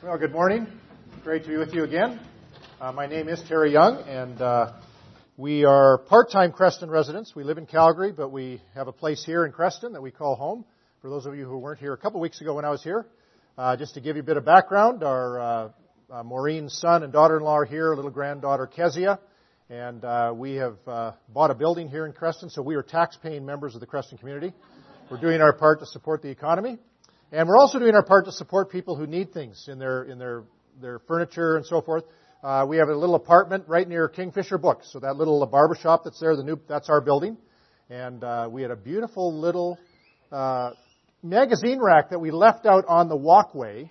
Well, good morning. Great to be with you again. Uh, my name is Terry Young, and uh, we are part-time Creston residents. We live in Calgary, but we have a place here in Creston that we call home. For those of you who weren't here a couple weeks ago when I was here, uh, just to give you a bit of background, our uh, uh, Maureen's son and daughter-in-law are here, little granddaughter Kezia, and uh, we have bought a building here in Creston, so we are tax-paying members of the Creston community. We're doing our part to support the economy. And we're also doing our part to support people who need things in their, in their, their furniture and so forth. Uh, we have a little apartment right near Kingfisher Books. So that little barber shop that's there, the new, that's our building. And, uh, we had a beautiful little, uh, magazine rack that we left out on the walkway.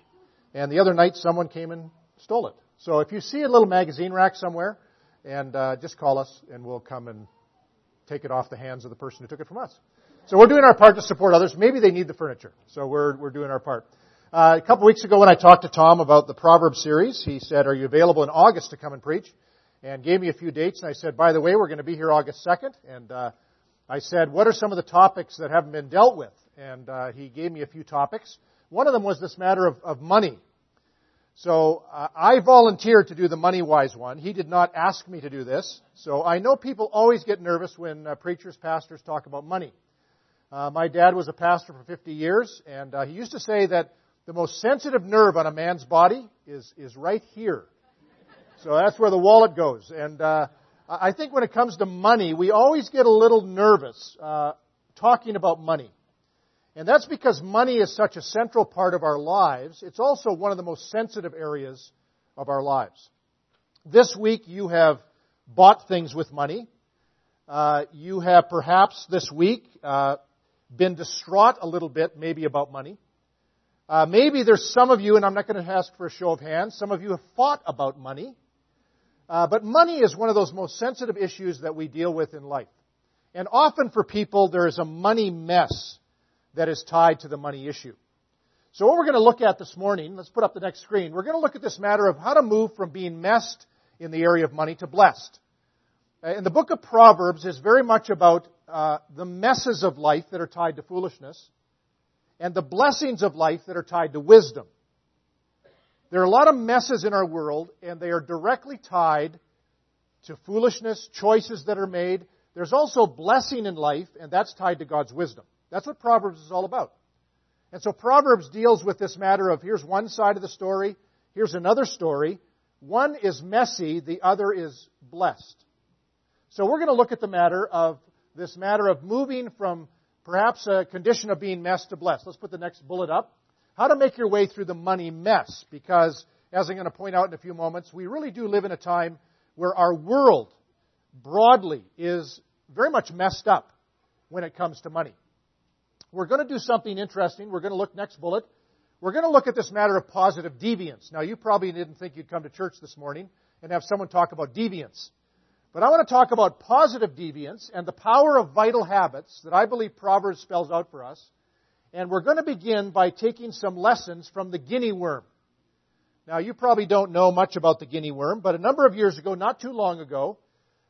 And the other night someone came and stole it. So if you see a little magazine rack somewhere, and, uh, just call us and we'll come and take it off the hands of the person who took it from us. So we're doing our part to support others. Maybe they need the furniture. So we're, we're doing our part. Uh, a couple weeks ago when I talked to Tom about the Proverbs series, he said, are you available in August to come and preach? And gave me a few dates. And I said, by the way, we're going to be here August 2nd. And, uh, I said, what are some of the topics that haven't been dealt with? And, uh, he gave me a few topics. One of them was this matter of, of money. So uh, I volunteered to do the money wise one. He did not ask me to do this. So I know people always get nervous when uh, preachers, pastors talk about money. Uh, my dad was a pastor for 50 years, and uh, he used to say that the most sensitive nerve on a man's body is, is right here. So that's where the wallet goes. And uh, I think when it comes to money, we always get a little nervous uh, talking about money. And that's because money is such a central part of our lives. It's also one of the most sensitive areas of our lives. This week you have bought things with money. Uh, you have perhaps this week uh, been distraught a little bit, maybe about money. Uh, maybe there's some of you, and I'm not going to ask for a show of hands, some of you have fought about money. Uh, but money is one of those most sensitive issues that we deal with in life. And often for people, there is a money mess that is tied to the money issue. So what we're going to look at this morning, let's put up the next screen, we're going to look at this matter of how to move from being messed in the area of money to blessed. And uh, the book of Proverbs is very much about uh, the messes of life that are tied to foolishness and the blessings of life that are tied to wisdom. There are a lot of messes in our world, and they are directly tied to foolishness, choices that are made. There's also blessing in life, and that's tied to God's wisdom. That's what Proverbs is all about. And so Proverbs deals with this matter of here's one side of the story, here's another story. One is messy, the other is blessed. So we're going to look at the matter of this matter of moving from perhaps a condition of being messed to blessed. Let's put the next bullet up. How to make your way through the money mess, because as I'm going to point out in a few moments, we really do live in a time where our world broadly is very much messed up when it comes to money. We're going to do something interesting. We're going to look next bullet. We're going to look at this matter of positive deviance. Now, you probably didn't think you'd come to church this morning and have someone talk about deviance. But I want to talk about positive deviance and the power of vital habits that I believe Proverbs spells out for us. And we're going to begin by taking some lessons from the guinea worm. Now, you probably don't know much about the guinea worm, but a number of years ago, not too long ago,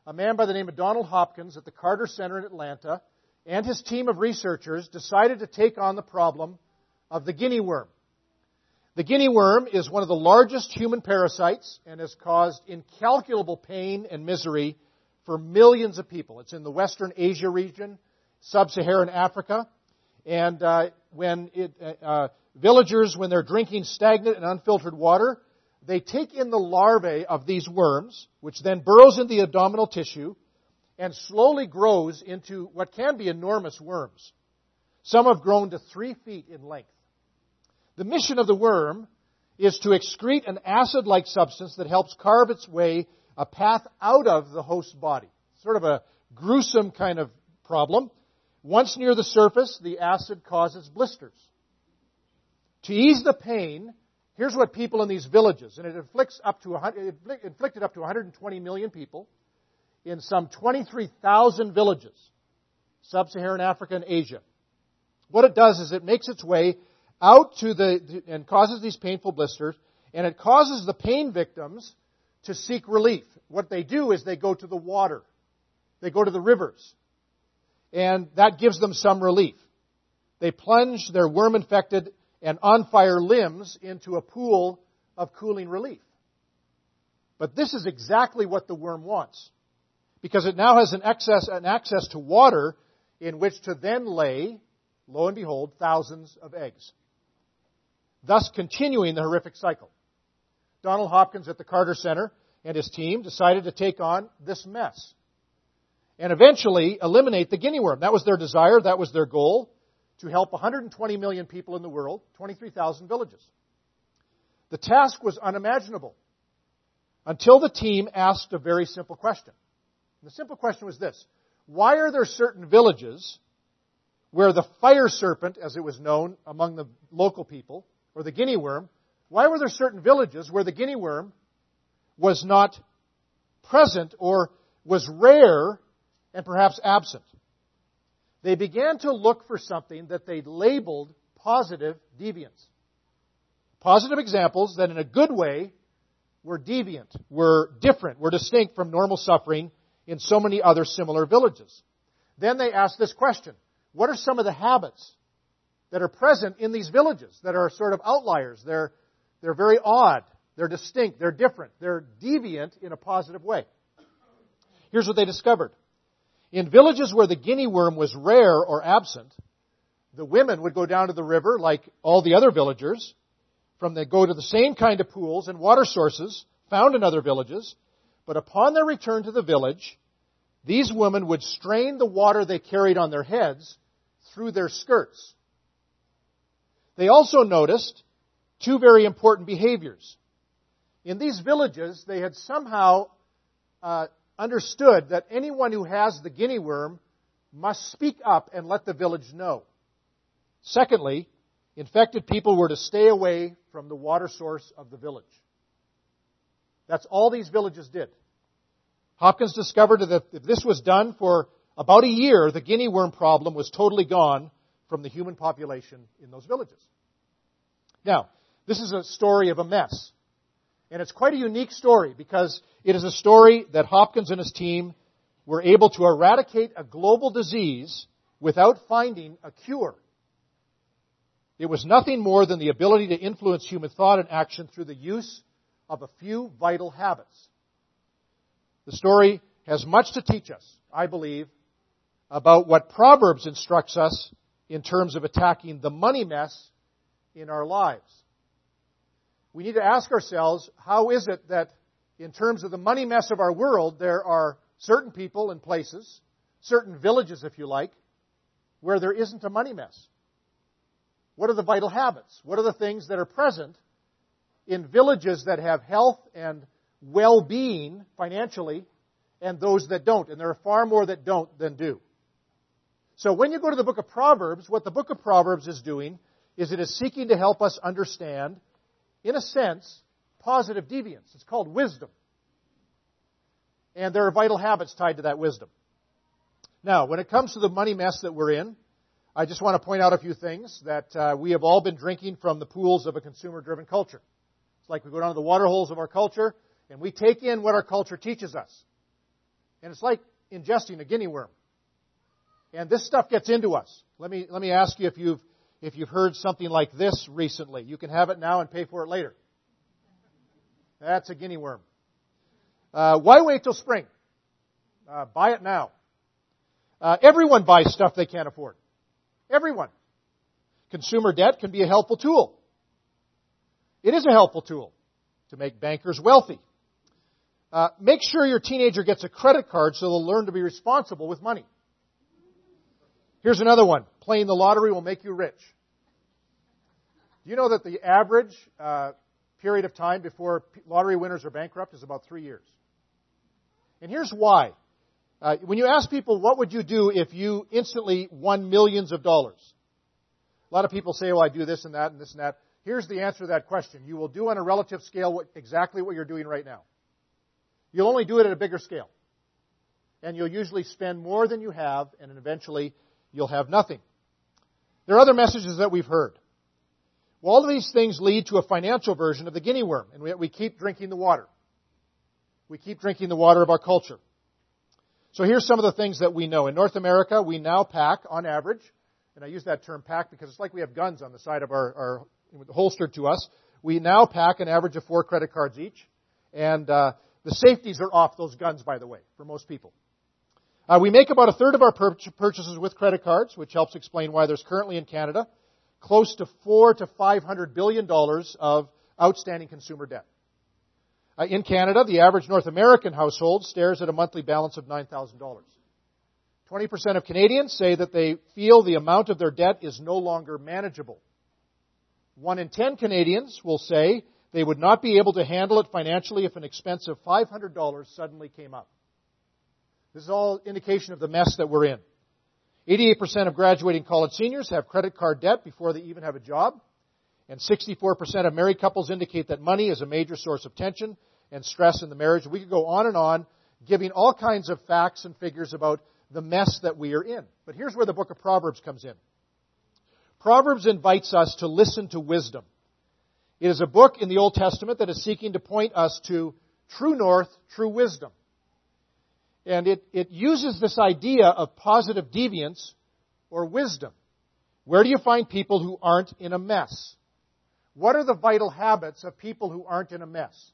a man by the name of Donald Hopkins at the Carter Center in Atlanta and his team of researchers decided to take on the problem of the guinea worm. The guinea worm is one of the largest human parasites and has caused incalculable pain and misery for millions of people. It's in the Western Asia region, sub-Saharan Africa, and uh, when it, uh, uh, villagers, when they're drinking stagnant and unfiltered water, they take in the larvae of these worms, which then burrows in the abdominal tissue and slowly grows into what can be enormous worms. Some have grown to three feet in length. The mission of the worm is to excrete an acid like substance that helps carve its way a path out of the host body. Sort of a gruesome kind of problem. Once near the surface, the acid causes blisters. To ease the pain, here's what people in these villages, and it inflicts up to it inflicted up to 120 million people in some 23,000 villages, sub-Saharan Africa and Asia. What it does is it makes its way out to the, and causes these painful blisters, and it causes the pain victims to seek relief. What they do is they go to the water. They go to the rivers. And that gives them some relief. They plunge their worm infected and on fire limbs into a pool of cooling relief. But this is exactly what the worm wants. Because it now has an access, an access to water in which to then lay, lo and behold, thousands of eggs. Thus continuing the horrific cycle. Donald Hopkins at the Carter Center and his team decided to take on this mess and eventually eliminate the guinea worm. That was their desire, that was their goal, to help 120 million people in the world, 23,000 villages. The task was unimaginable until the team asked a very simple question. And the simple question was this Why are there certain villages where the fire serpent, as it was known among the local people, or the guinea worm, why were there certain villages where the guinea worm was not present or was rare and perhaps absent? They began to look for something that they labeled positive deviance. Positive examples that in a good way were deviant, were different, were distinct from normal suffering in so many other similar villages. Then they asked this question What are some of the habits that are present in these villages that are sort of outliers? They're, they're very odd, they're distinct, they're different, they're deviant in a positive way. Here's what they discovered. In villages where the guinea worm was rare or absent, the women would go down to the river like all the other villagers, from the go to the same kind of pools and water sources found in other villages, but upon their return to the village, these women would strain the water they carried on their heads through their skirts. They also noticed two very important behaviors. In these villages, they had somehow uh, understood that anyone who has the guinea worm must speak up and let the village know. Secondly, infected people were to stay away from the water source of the village. That's all these villages did. Hopkins discovered that if this was done for about a year, the guinea worm problem was totally gone from the human population in those villages. Now, this is a story of a mess. And it's quite a unique story because it is a story that Hopkins and his team were able to eradicate a global disease without finding a cure. It was nothing more than the ability to influence human thought and action through the use of a few vital habits. The story has much to teach us, I believe, about what Proverbs instructs us in terms of attacking the money mess in our lives. We need to ask ourselves, how is it that in terms of the money mess of our world, there are certain people and places, certain villages, if you like, where there isn't a money mess? What are the vital habits? What are the things that are present in villages that have health and well being financially and those that don't? And there are far more that don't than do. So when you go to the book of Proverbs, what the book of Proverbs is doing is it is seeking to help us understand, in a sense, positive deviance. It's called wisdom. And there are vital habits tied to that wisdom. Now, when it comes to the money mess that we're in, I just want to point out a few things that uh, we have all been drinking from the pools of a consumer driven culture. It's like we go down to the water holes of our culture and we take in what our culture teaches us. And it's like ingesting a guinea worm. And this stuff gets into us. Let me, let me ask you if you've, if you've heard something like this recently. You can have it now and pay for it later. That's a guinea worm. Uh, why wait till spring? Uh, buy it now. Uh, everyone buys stuff they can't afford. Everyone. Consumer debt can be a helpful tool. It is a helpful tool to make bankers wealthy. Uh, make sure your teenager gets a credit card so they'll learn to be responsible with money. Here's another one. Playing the lottery will make you rich. Do you know that the average uh, period of time before lottery winners are bankrupt is about three years? And here's why. Uh, when you ask people, what would you do if you instantly won millions of dollars? A lot of people say, well, I do this and that and this and that. Here's the answer to that question. You will do on a relative scale what, exactly what you're doing right now. You'll only do it at a bigger scale. And you'll usually spend more than you have, and eventually you'll have nothing. There are other messages that we've heard. Well, all of these things lead to a financial version of the guinea worm, and we, we keep drinking the water. We keep drinking the water of our culture. So here's some of the things that we know. In North America, we now pack, on average, and I use that term pack because it's like we have guns on the side of our, our holstered to us. We now pack an average of four credit cards each. And uh, the safeties are off those guns, by the way, for most people. Uh, we make about a third of our pur- purchases with credit cards, which helps explain why there's currently in Canada close to four to five hundred billion dollars of outstanding consumer debt. Uh, in Canada, the average North American household stares at a monthly balance of $9,000. 20% of Canadians say that they feel the amount of their debt is no longer manageable. One in 10 Canadians will say they would not be able to handle it financially if an expense of $500 suddenly came up. This is all indication of the mess that we're in. 88% of graduating college seniors have credit card debt before they even have a job. And 64% of married couples indicate that money is a major source of tension and stress in the marriage. We could go on and on, giving all kinds of facts and figures about the mess that we are in. But here's where the book of Proverbs comes in. Proverbs invites us to listen to wisdom. It is a book in the Old Testament that is seeking to point us to true north, true wisdom. And it, it uses this idea of positive deviance or wisdom. Where do you find people who aren't in a mess? What are the vital habits of people who aren't in a mess?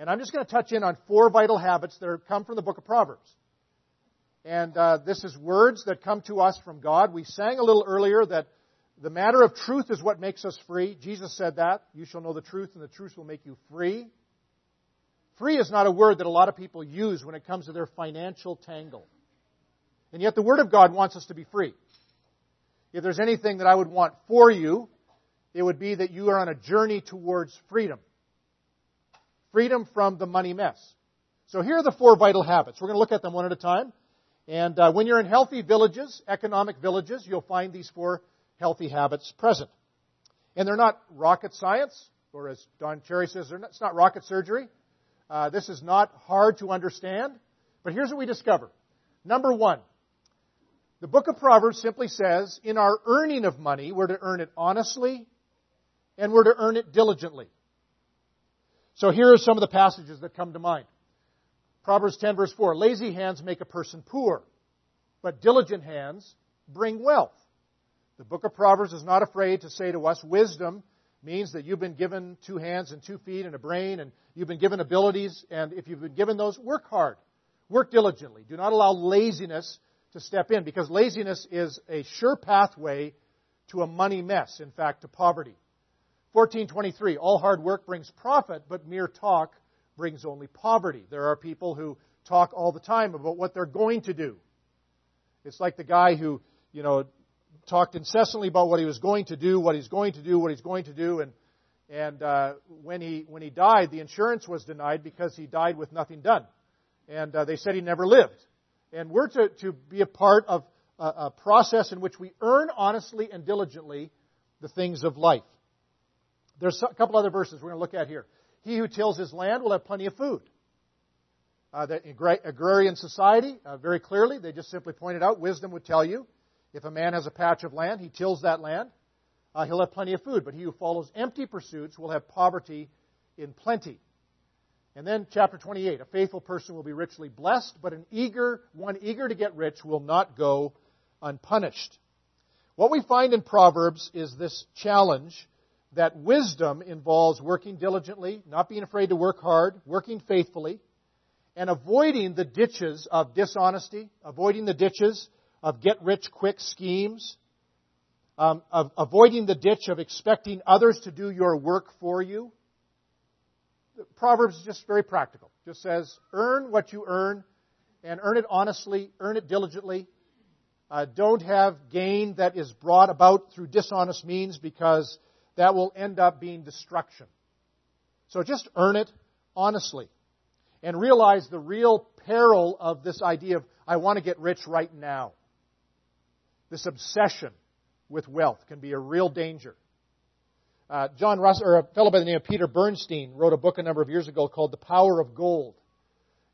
And I'm just going to touch in on four vital habits that come from the book of Proverbs. And uh, this is words that come to us from God. We sang a little earlier that the matter of truth is what makes us free. Jesus said that. You shall know the truth, and the truth will make you free. Free is not a word that a lot of people use when it comes to their financial tangle. And yet the Word of God wants us to be free. If there's anything that I would want for you, it would be that you are on a journey towards freedom. Freedom from the money mess. So here are the four vital habits. We're going to look at them one at a time. And uh, when you're in healthy villages, economic villages, you'll find these four healthy habits present. And they're not rocket science, or as Don Cherry says, not, it's not rocket surgery. Uh, this is not hard to understand. But here's what we discover. Number one, the book of Proverbs simply says, in our earning of money, we're to earn it honestly and we're to earn it diligently. So here are some of the passages that come to mind. Proverbs 10 verse 4, lazy hands make a person poor, but diligent hands bring wealth. The book of Proverbs is not afraid to say to us, wisdom means that you've been given two hands and two feet and a brain and you've been given abilities and if you've been given those, work hard. Work diligently. Do not allow laziness to step in because laziness is a sure pathway to a money mess, in fact, to poverty. 1423, all hard work brings profit, but mere talk brings only poverty. There are people who talk all the time about what they're going to do. It's like the guy who, you know, talked incessantly about what he was going to do, what he's going to do, what he's going to do, and and uh, when he when he died, the insurance was denied because he died with nothing done, and uh, they said he never lived. And we're to to be a part of a, a process in which we earn honestly and diligently the things of life. There's a couple other verses we're going to look at here. He who tills his land will have plenty of food. Uh, the agrarian society, uh, very clearly, they just simply pointed out, wisdom would tell you, if a man has a patch of land, he tills that land, uh, he'll have plenty of food. But he who follows empty pursuits will have poverty in plenty. And then chapter 28, a faithful person will be richly blessed, but an eager, one eager to get rich will not go unpunished. What we find in Proverbs is this challenge that wisdom involves working diligently, not being afraid to work hard, working faithfully, and avoiding the ditches of dishonesty, avoiding the ditches of get rich quick schemes, um, of avoiding the ditch of expecting others to do your work for you. Proverbs is just very practical. Just says, earn what you earn and earn it honestly, earn it diligently. Uh, don't have gain that is brought about through dishonest means because that will end up being destruction. So just earn it honestly. And realize the real peril of this idea of, I want to get rich right now. This obsession with wealth can be a real danger. Uh, John Russell, or a fellow by the name of Peter Bernstein, wrote a book a number of years ago called The Power of Gold.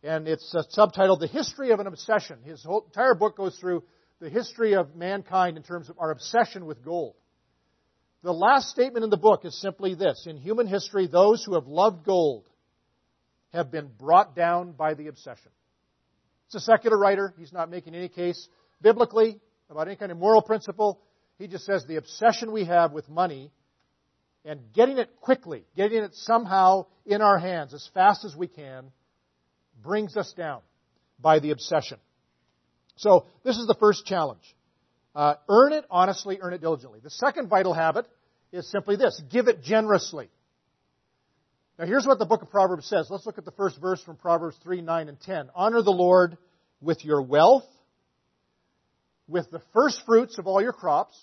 And it's uh, subtitled The History of an Obsession. His whole entire book goes through the history of mankind in terms of our obsession with gold. The last statement in the book is simply this In human history, those who have loved gold have been brought down by the obsession. It's a secular writer. He's not making any case biblically about any kind of moral principle. He just says the obsession we have with money and getting it quickly, getting it somehow in our hands as fast as we can, brings us down by the obsession. So, this is the first challenge. Uh, earn it honestly, earn it diligently. The second vital habit is simply this give it generously. Now, here's what the book of Proverbs says. Let's look at the first verse from Proverbs 3 9 and 10. Honor the Lord with your wealth, with the first fruits of all your crops.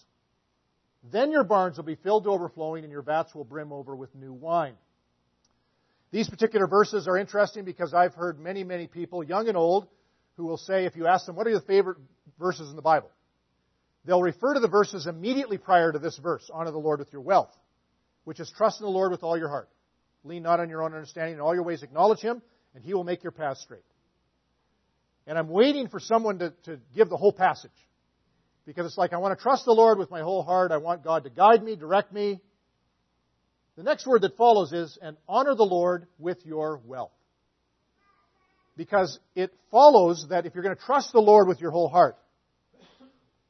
Then your barns will be filled to overflowing, and your vats will brim over with new wine. These particular verses are interesting because I've heard many, many people, young and old, who will say, if you ask them, what are your favorite verses in the Bible? They'll refer to the verses immediately prior to this verse honor the Lord with your wealth, which is trust in the Lord with all your heart. Lean not on your own understanding. In all your ways acknowledge Him, and He will make your path straight. And I'm waiting for someone to, to give the whole passage. Because it's like, I want to trust the Lord with my whole heart. I want God to guide me, direct me. The next word that follows is, and honor the Lord with your wealth. Because it follows that if you're going to trust the Lord with your whole heart,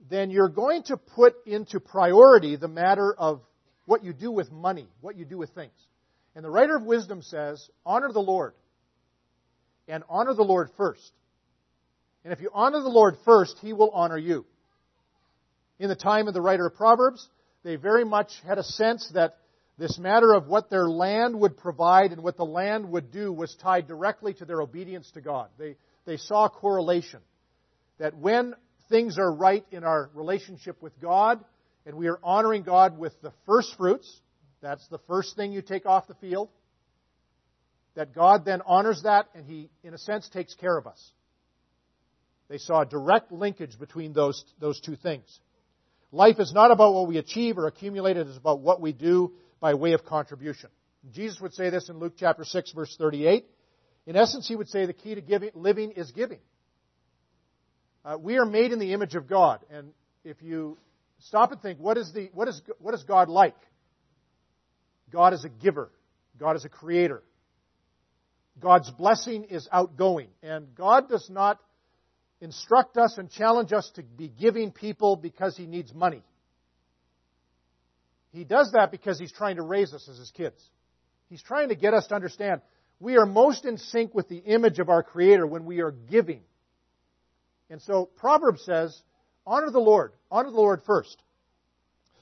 then you're going to put into priority the matter of what you do with money, what you do with things. And the writer of wisdom says, honor the Lord. And honor the Lord first. And if you honor the Lord first, He will honor you. In the time of the writer of Proverbs, they very much had a sense that this matter of what their land would provide and what the land would do was tied directly to their obedience to God. They, they saw correlation. That when things are right in our relationship with God, and we are honoring God with the first fruits. That's the first thing you take off the field. That God then honors that, and He, in a sense, takes care of us. They saw a direct linkage between those, those two things. Life is not about what we achieve or accumulate, it is about what we do by way of contribution. Jesus would say this in Luke chapter 6, verse 38. In essence, he would say the key to giving, living is giving. Uh, we are made in the image of God. And if you stop and think, what is, the, what, is, what is God like? God is a giver. God is a creator. God's blessing is outgoing. And God does not instruct us and challenge us to be giving people because He needs money. He does that because He's trying to raise us as His kids. He's trying to get us to understand we are most in sync with the image of our Creator when we are giving. And so Proverbs says, honor the Lord. Honor the Lord first.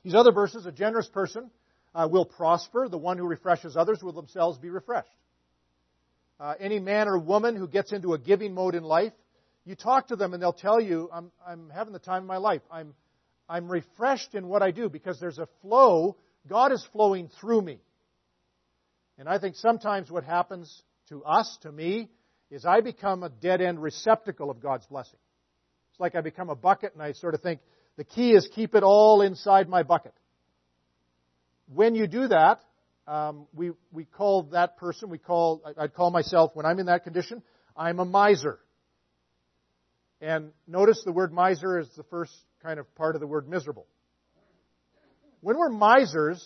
These other verses, a generous person uh, will prosper. The one who refreshes others will themselves be refreshed. Uh, any man or woman who gets into a giving mode in life, you talk to them and they'll tell you, I'm, I'm having the time of my life. I'm, I'm refreshed in what I do because there's a flow. God is flowing through me. And I think sometimes what happens to us, to me, is I become a dead end receptacle of God's blessing. It's like I become a bucket and I sort of think the key is keep it all inside my bucket. When you do that, um, we, we call that person, we call, I'd call myself, when I'm in that condition, I'm a miser. And notice the word miser is the first kind of part of the word miserable. When we're misers,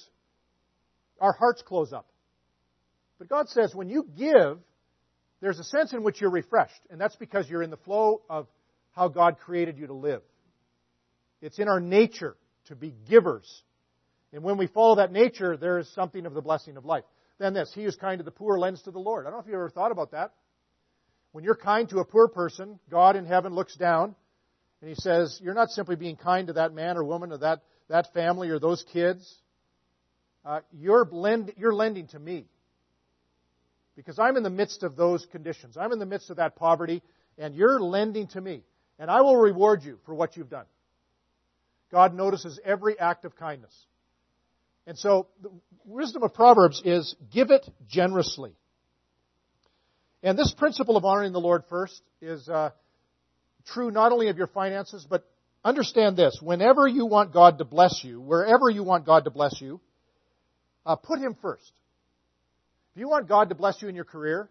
our hearts close up. But God says when you give, there's a sense in which you're refreshed. And that's because you're in the flow of how God created you to live. It's in our nature to be givers. And when we follow that nature, there is something of the blessing of life. Then this, he who's kind to the poor lends to the Lord. I don't know if you've ever thought about that. When you're kind to a poor person, God in heaven looks down and he says, You're not simply being kind to that man or woman or that, that family or those kids. Uh, you're, lend, you're lending to me. Because I'm in the midst of those conditions. I'm in the midst of that poverty, and you're lending to me and I will reward you for what you've done. God notices every act of kindness. And so, the wisdom of Proverbs is give it generously. And this principle of honoring the Lord first is uh, true not only of your finances, but understand this. Whenever you want God to bless you, wherever you want God to bless you, uh, put Him first. If you want God to bless you in your career,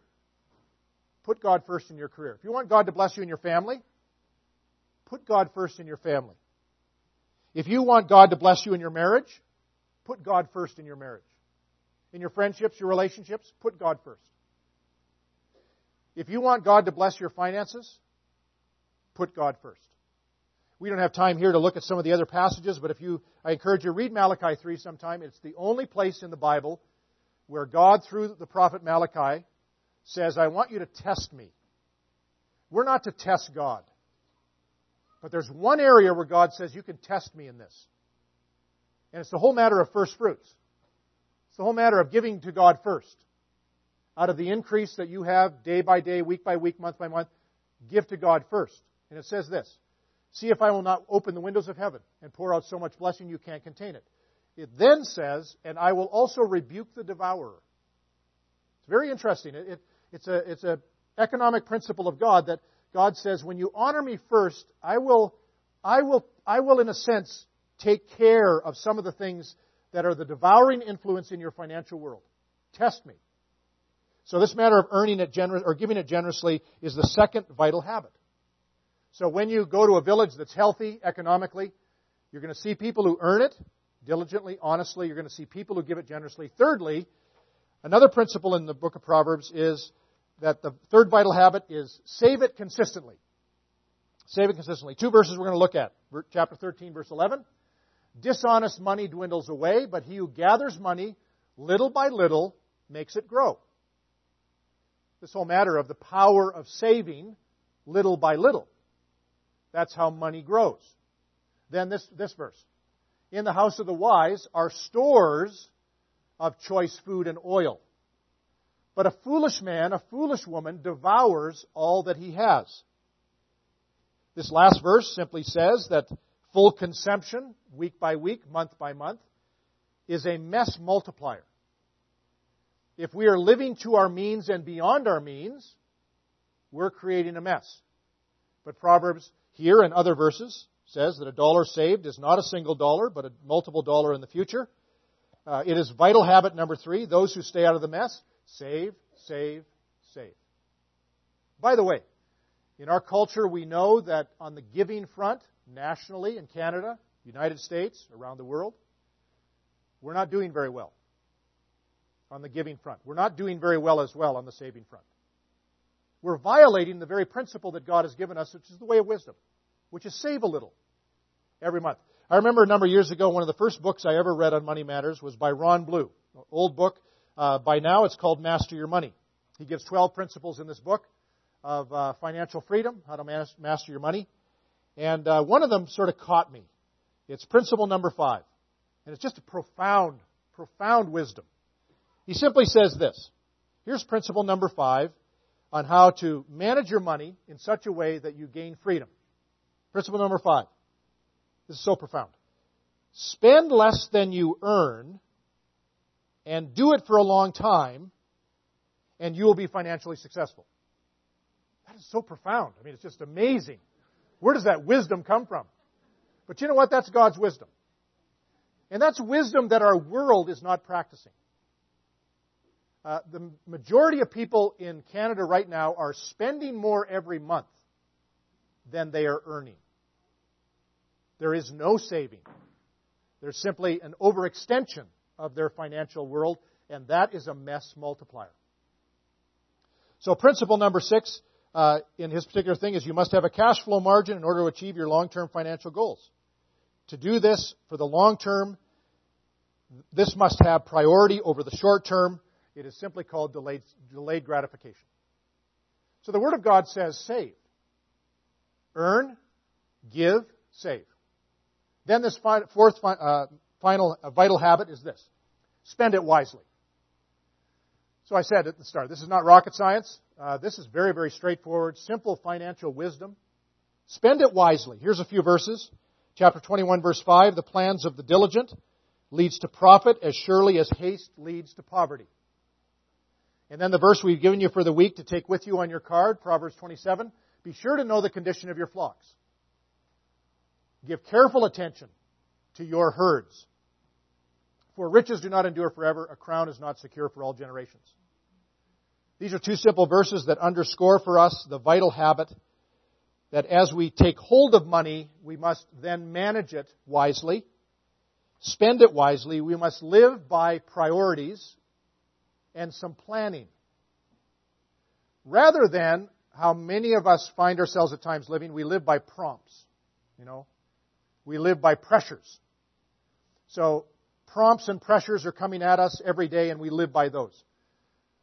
put God first in your career. If you want God to bless you in your family, Put God first in your family. If you want God to bless you in your marriage, put God first in your marriage. In your friendships, your relationships, put God first. If you want God to bless your finances, put God first. We don't have time here to look at some of the other passages, but if you, I encourage you to read Malachi 3 sometime. It's the only place in the Bible where God, through the prophet Malachi, says, I want you to test me. We're not to test God. But there's one area where God says, You can test me in this. And it's the whole matter of first fruits. It's the whole matter of giving to God first. Out of the increase that you have day by day, week by week, month by month, give to God first. And it says this See if I will not open the windows of heaven and pour out so much blessing you can't contain it. It then says, And I will also rebuke the devourer. It's very interesting. It, it, it's a it's a economic principle of God that God says, when you honor me first, I will, I will, I will in a sense take care of some of the things that are the devouring influence in your financial world. Test me. So this matter of earning it generous or giving it generously is the second vital habit. So when you go to a village that's healthy economically, you're going to see people who earn it diligently, honestly. You're going to see people who give it generously. Thirdly, another principle in the book of Proverbs is that the third vital habit is save it consistently. Save it consistently. Two verses we're going to look at. Chapter 13, verse 11. Dishonest money dwindles away, but he who gathers money little by little makes it grow. This whole matter of the power of saving little by little. That's how money grows. Then this, this verse. In the house of the wise are stores of choice food and oil. But a foolish man, a foolish woman, devours all that he has. This last verse simply says that full consumption, week by week, month by month, is a mess multiplier. If we are living to our means and beyond our means, we're creating a mess. But Proverbs here and other verses says that a dollar saved is not a single dollar, but a multiple dollar in the future. Uh, it is vital habit number three. Those who stay out of the mess Save, save, save. By the way, in our culture, we know that on the giving front, nationally in Canada, United States, around the world, we're not doing very well on the giving front. We're not doing very well as well on the saving front. We're violating the very principle that God has given us, which is the way of wisdom, which is save a little every month. I remember a number of years ago, one of the first books I ever read on money matters was by Ron Blue, old book. Uh, by now, it's called Master Your Money. He gives 12 principles in this book of uh, financial freedom, how to man- master your money. And uh, one of them sort of caught me. It's principle number five. And it's just a profound, profound wisdom. He simply says this. Here's principle number five on how to manage your money in such a way that you gain freedom. Principle number five. This is so profound. Spend less than you earn and do it for a long time, and you will be financially successful. That is so profound. I mean, it's just amazing. Where does that wisdom come from? But you know what? That's God's wisdom. And that's wisdom that our world is not practicing. Uh, the majority of people in Canada right now are spending more every month than they are earning. There is no saving. There's simply an overextension of their financial world, and that is a mess multiplier. So, principle number six uh, in his particular thing is you must have a cash flow margin in order to achieve your long term financial goals. To do this for the long term, this must have priority over the short term. It is simply called delayed, delayed gratification. So the Word of God says save. Earn, give, save. Then this fourth uh, final vital habit is this spend it wisely. So I said at the start, this is not rocket science. Uh, this is very, very straightforward, simple financial wisdom. Spend it wisely. Here's a few verses. Chapter 21, verse 5 The plans of the diligent leads to profit as surely as haste leads to poverty. And then the verse we've given you for the week to take with you on your card, Proverbs 27 Be sure to know the condition of your flocks. Give careful attention to your herds. For riches do not endure forever, a crown is not secure for all generations. These are two simple verses that underscore for us the vital habit that as we take hold of money, we must then manage it wisely, spend it wisely. We must live by priorities and some planning. Rather than how many of us find ourselves at times living, we live by prompts. You know, we live by pressures. So prompts and pressures are coming at us every day, and we live by those.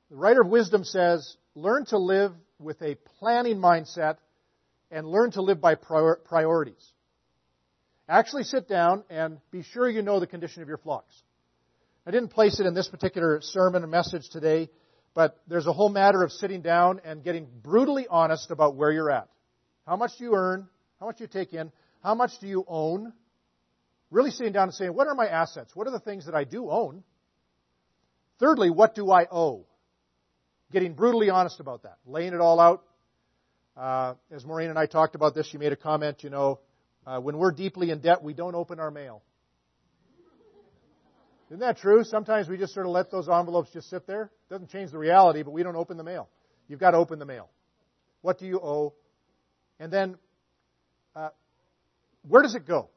The writer of wisdom says, learn to live with a planning mindset and learn to live by priorities. Actually sit down and be sure you know the condition of your flocks. I didn't place it in this particular sermon and message today, but there's a whole matter of sitting down and getting brutally honest about where you're at. How much do you earn? How much do you take in? How much do you own? Really sitting down and saying, what are my assets? What are the things that I do own? Thirdly, what do I owe? Getting brutally honest about that. Laying it all out. Uh, as Maureen and I talked about this, she made a comment, you know, uh, when we're deeply in debt, we don't open our mail. Isn't that true? Sometimes we just sort of let those envelopes just sit there. It doesn't change the reality, but we don't open the mail. You've got to open the mail. What do you owe? And then, uh, where does it go?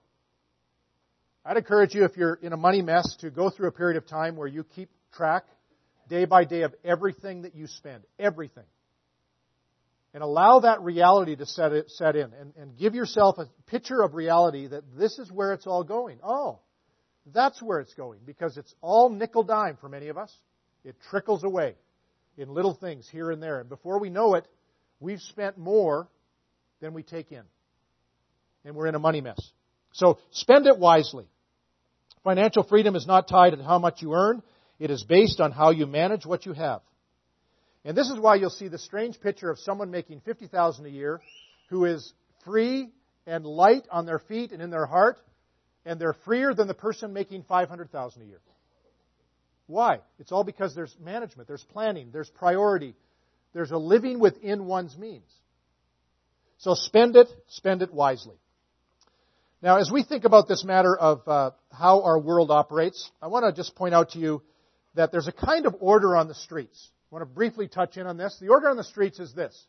I'd encourage you, if you're in a money mess, to go through a period of time where you keep track day by day of everything that you spend. Everything. And allow that reality to set, it, set in and, and give yourself a picture of reality that this is where it's all going. Oh, that's where it's going because it's all nickel dime for many of us. It trickles away in little things here and there. And before we know it, we've spent more than we take in. And we're in a money mess. So spend it wisely. Financial freedom is not tied to how much you earn. It is based on how you manage what you have. And this is why you'll see the strange picture of someone making 50,000 a year who is free and light on their feet and in their heart, and they're freer than the person making 500,000 a year. Why? It's all because there's management, there's planning, there's priority, there's a living within one's means. So spend it, spend it wisely. Now, as we think about this matter of uh, how our world operates, I want to just point out to you that there's a kind of order on the streets. I want to briefly touch in on this. The order on the streets is this.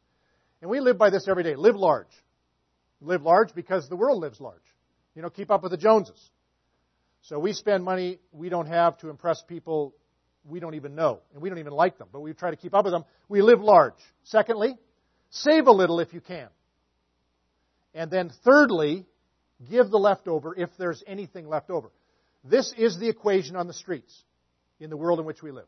And we live by this every day. Live large. Live large because the world lives large. You know, keep up with the Joneses. So we spend money we don't have to impress people we don't even know, and we don't even like them, but we try to keep up with them. We live large. Secondly, save a little if you can. And then thirdly, give the leftover if there's anything left over. This is the equation on the streets in the world in which we live.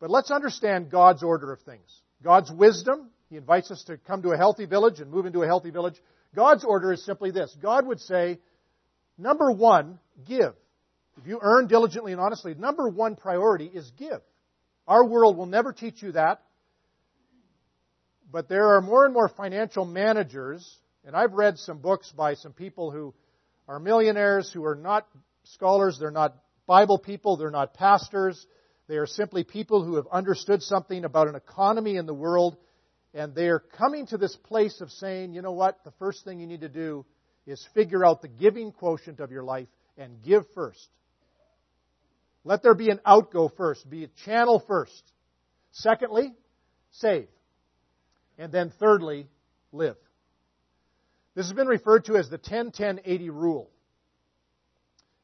But let's understand God's order of things. God's wisdom, He invites us to come to a healthy village and move into a healthy village. God's order is simply this God would say, number one, give. If you earn diligently and honestly, number one priority is give. Our world will never teach you that. But there are more and more financial managers, and I've read some books by some people who are millionaires who are not scholars, they're not Bible people, they're not pastors, they are simply people who have understood something about an economy in the world, and they are coming to this place of saying, you know what, the first thing you need to do is figure out the giving quotient of your life and give first. Let there be an outgo first, be a channel first. Secondly, save. And then thirdly, live. This has been referred to as the 10 10 80 rule.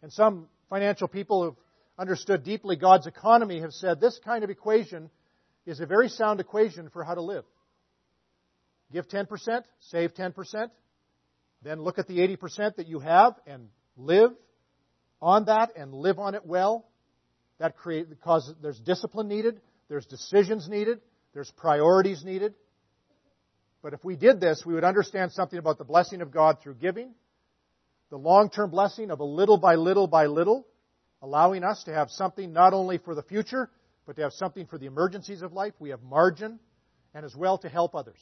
And some financial people who have understood deeply God's economy have said this kind of equation is a very sound equation for how to live. Give 10%, save 10%, then look at the 80% that you have and live on that and live on it well. That create, because there's discipline needed, there's decisions needed, there's priorities needed. But if we did this, we would understand something about the blessing of God through giving, the long term blessing of a little by little by little, allowing us to have something not only for the future, but to have something for the emergencies of life. We have margin, and as well to help others.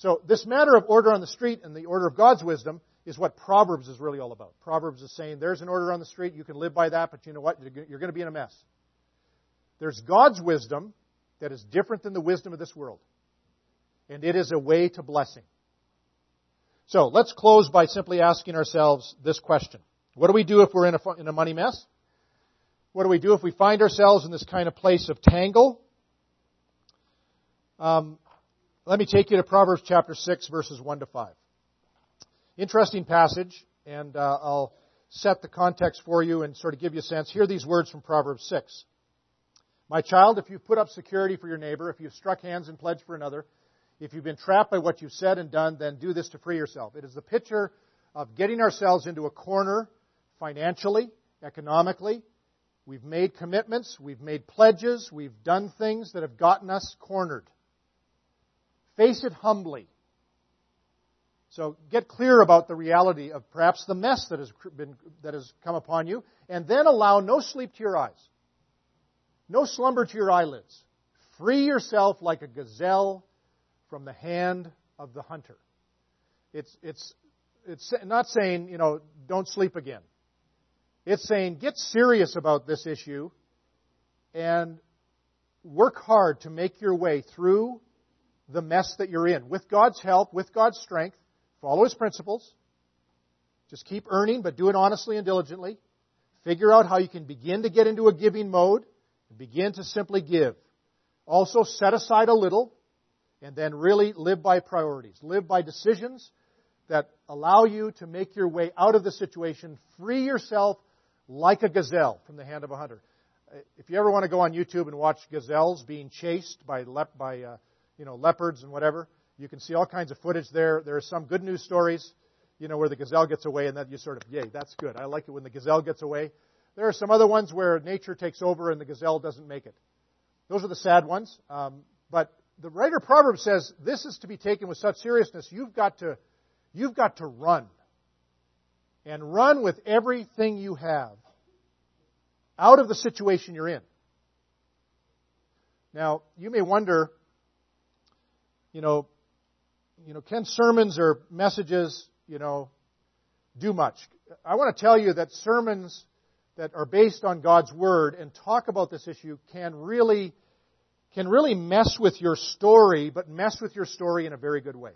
So, this matter of order on the street and the order of God's wisdom is what Proverbs is really all about. Proverbs is saying there's an order on the street, you can live by that, but you know what? You're going to be in a mess. There's God's wisdom that is different than the wisdom of this world. And it is a way to blessing. So, let's close by simply asking ourselves this question what do we do if we're in a, in a money mess? What do we do if we find ourselves in this kind of place of tangle? Um, let me take you to Proverbs chapter 6, verses 1 to 5. Interesting passage, and uh, I'll set the context for you and sort of give you a sense. Hear these words from Proverbs 6. My child, if you've put up security for your neighbor, if you've struck hands and pledged for another, If you've been trapped by what you've said and done, then do this to free yourself. It is the picture of getting ourselves into a corner financially, economically. We've made commitments, we've made pledges, we've done things that have gotten us cornered. Face it humbly. So get clear about the reality of perhaps the mess that has, been, that has come upon you, and then allow no sleep to your eyes, no slumber to your eyelids. Free yourself like a gazelle from the hand of the hunter. It's, it's, it's not saying, you know, don't sleep again. It's saying get serious about this issue and work hard to make your way through the mess that you're in. With God's help, with God's strength, follow His principles. Just keep earning, but do it honestly and diligently. Figure out how you can begin to get into a giving mode and begin to simply give. Also, set aside a little and then really live by priorities. Live by decisions that allow you to make your way out of the situation, free yourself like a gazelle from the hand of a hunter. If you ever want to go on YouTube and watch gazelles being chased by, by uh, you know, leopards and whatever, you can see all kinds of footage there. There are some good news stories, you know, where the gazelle gets away and then you sort of, yay, that's good. I like it when the gazelle gets away. There are some other ones where nature takes over and the gazelle doesn't make it. Those are the sad ones. Um, but the writer of Proverbs says this is to be taken with such seriousness. You've got to, you've got to run. And run with everything you have out of the situation you're in. Now, you may wonder, you know, you know, can sermons or messages, you know, do much? I want to tell you that sermons that are based on God's Word and talk about this issue can really, can really mess with your story, but mess with your story in a very good way.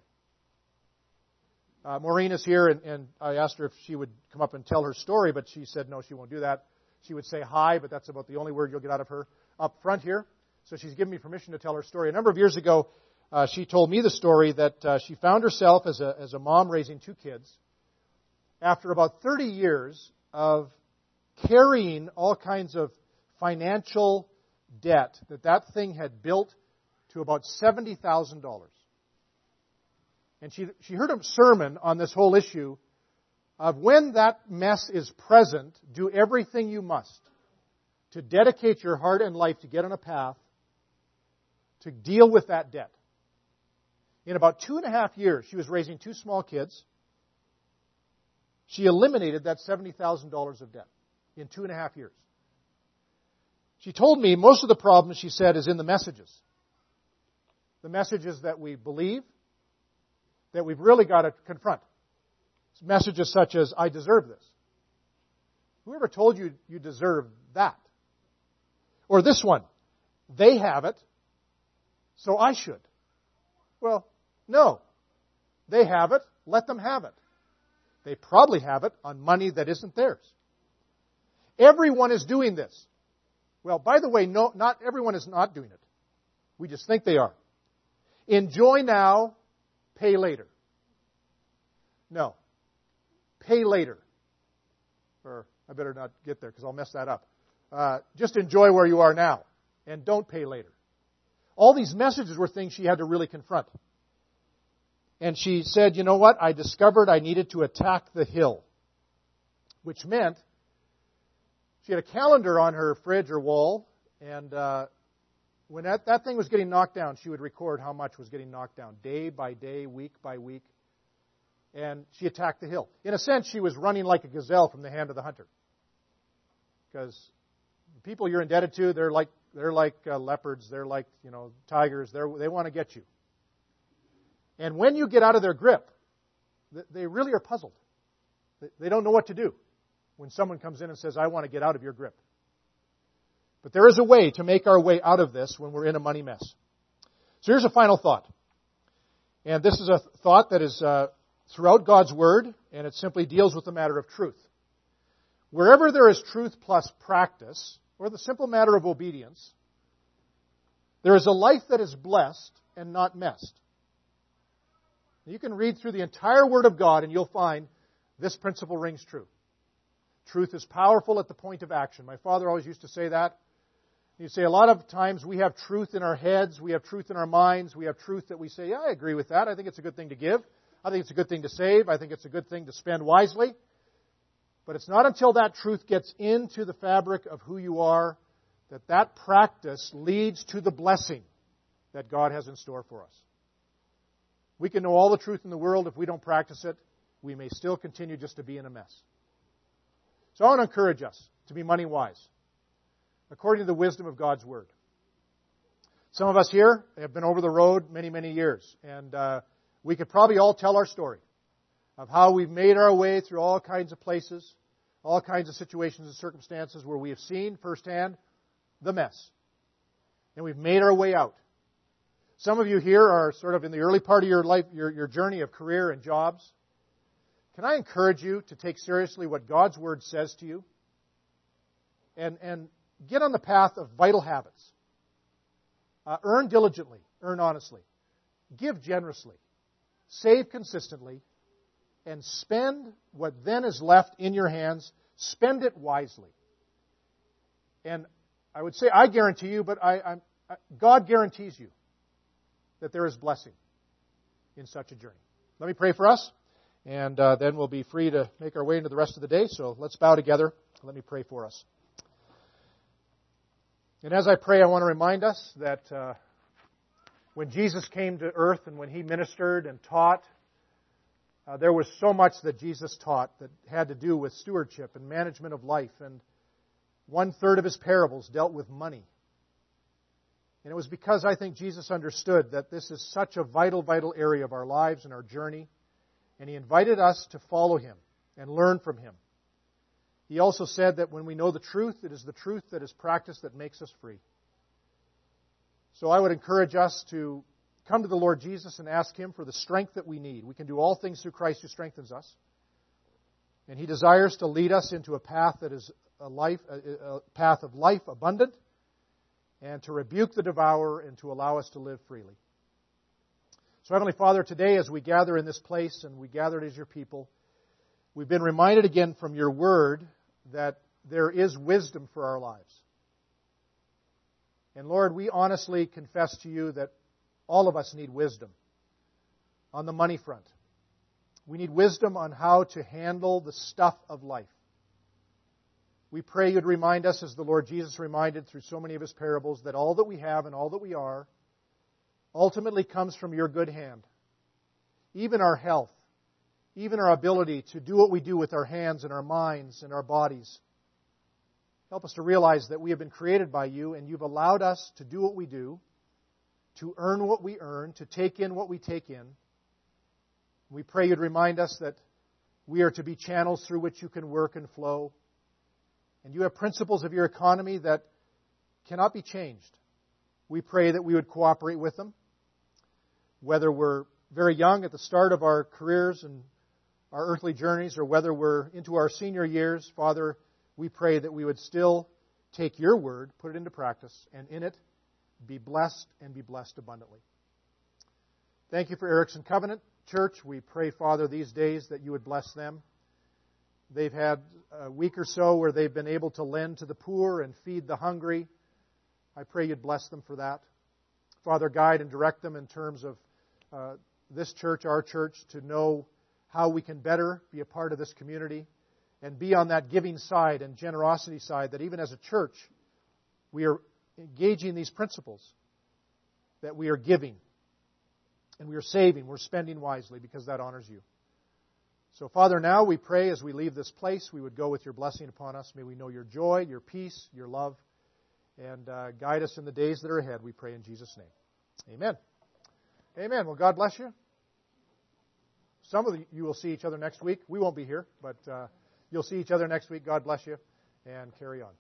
Uh, Maureen is here, and, and I asked her if she would come up and tell her story, but she said no, she won't do that. She would say hi, but that's about the only word you'll get out of her up front here. So she's given me permission to tell her story. A number of years ago, uh, she told me the story that uh, she found herself as a, as a mom raising two kids after about 30 years of carrying all kinds of financial debt that that thing had built to about $70,000. And she, she heard a sermon on this whole issue of when that mess is present, do everything you must to dedicate your heart and life to get on a path to deal with that debt. In about two and a half years, she was raising two small kids. She eliminated that $70,000 of debt in two and a half years. She told me most of the problem, she said, is in the messages. The messages that we believe, that we've really got to confront. Messages such as, I deserve this. Whoever told you you deserve that? Or this one, they have it, so I should. Well, no. They have it, let them have it. They probably have it on money that isn't theirs. Everyone is doing this. Well, by the way, no, not everyone is not doing it. We just think they are. Enjoy now, pay later. No. Pay later. Or I better not get there because I'll mess that up. Uh, just enjoy where you are now and don't pay later. All these messages were things she had to really confront. And she said, You know what? I discovered I needed to attack the hill. Which meant she had a calendar on her fridge or wall, and uh, when that, that thing was getting knocked down, she would record how much was getting knocked down, day by day, week by week. And she attacked the hill. In a sense, she was running like a gazelle from the hand of the hunter. Because people you're indebted to, they're like they're like uh, leopards, they're like you know tigers. They're, they want to get you. And when you get out of their grip, they really are puzzled. They don't know what to do when someone comes in and says, I want to get out of your grip. But there is a way to make our way out of this when we're in a money mess. So here's a final thought. And this is a thought that is uh, throughout God's Word, and it simply deals with the matter of truth. Wherever there is truth plus practice, or the simple matter of obedience, there is a life that is blessed and not messed. You can read through the entire Word of God and you'll find this principle rings true. Truth is powerful at the point of action. My father always used to say that. You say a lot of times we have truth in our heads, we have truth in our minds, we have truth that we say, yeah, I agree with that. I think it's a good thing to give. I think it's a good thing to save. I think it's a good thing to spend wisely. But it's not until that truth gets into the fabric of who you are that that practice leads to the blessing that God has in store for us. We can know all the truth in the world if we don't practice it. We may still continue just to be in a mess. So I want to encourage us to be money wise, according to the wisdom of God's Word. Some of us here have been over the road many, many years, and uh, we could probably all tell our story of how we've made our way through all kinds of places, all kinds of situations and circumstances where we have seen firsthand the mess. And we've made our way out. Some of you here are sort of in the early part of your life, your, your journey of career and jobs. Can I encourage you to take seriously what God's Word says to you? And, and get on the path of vital habits. Uh, earn diligently, earn honestly, give generously, save consistently, and spend what then is left in your hands. Spend it wisely. And I would say, I guarantee you, but I, I, God guarantees you that there is blessing in such a journey. Let me pray for us, and uh, then we'll be free to make our way into the rest of the day. So let's bow together. Let me pray for us. And as I pray, I want to remind us that uh, when Jesus came to earth and when he ministered and taught, uh, there was so much that Jesus taught that had to do with stewardship and management of life. And one third of his parables dealt with money. And it was because I think Jesus understood that this is such a vital, vital area of our lives and our journey. And he invited us to follow him and learn from him. He also said that when we know the truth, it is the truth that is practiced that makes us free. So I would encourage us to come to the Lord Jesus and ask Him for the strength that we need. We can do all things through Christ who strengthens us. And He desires to lead us into a path that is a life, a, path of life abundant and to rebuke the devourer and to allow us to live freely. So, Heavenly Father, today as we gather in this place and we gather as your people, we've been reminded again from your word that there is wisdom for our lives. And Lord, we honestly confess to you that all of us need wisdom on the money front. We need wisdom on how to handle the stuff of life. We pray you'd remind us, as the Lord Jesus reminded through so many of his parables, that all that we have and all that we are ultimately comes from your good hand. Even our health, even our ability to do what we do with our hands and our minds and our bodies. Help us to realize that we have been created by you and you've allowed us to do what we do, to earn what we earn, to take in what we take in. We pray you'd remind us that we are to be channels through which you can work and flow and you have principles of your economy that cannot be changed. We pray that we would cooperate with them, whether we're very young at the start of our careers and our earthly journeys, or whether we're into our senior years. Father, we pray that we would still take your word, put it into practice, and in it be blessed and be blessed abundantly. Thank you for Erickson Covenant Church. We pray, Father, these days that you would bless them. They've had a week or so where they've been able to lend to the poor and feed the hungry. I pray you'd bless them for that. Father, guide and direct them in terms of uh, this church, our church, to know how we can better be a part of this community and be on that giving side and generosity side that even as a church, we are engaging these principles that we are giving and we are saving, we're spending wisely because that honors you. So, Father, now we pray as we leave this place, we would go with your blessing upon us. May we know your joy, your peace, your love, and uh, guide us in the days that are ahead, we pray in Jesus' name. Amen. Amen. Well, God bless you. Some of you will see each other next week. We won't be here, but uh, you'll see each other next week. God bless you, and carry on.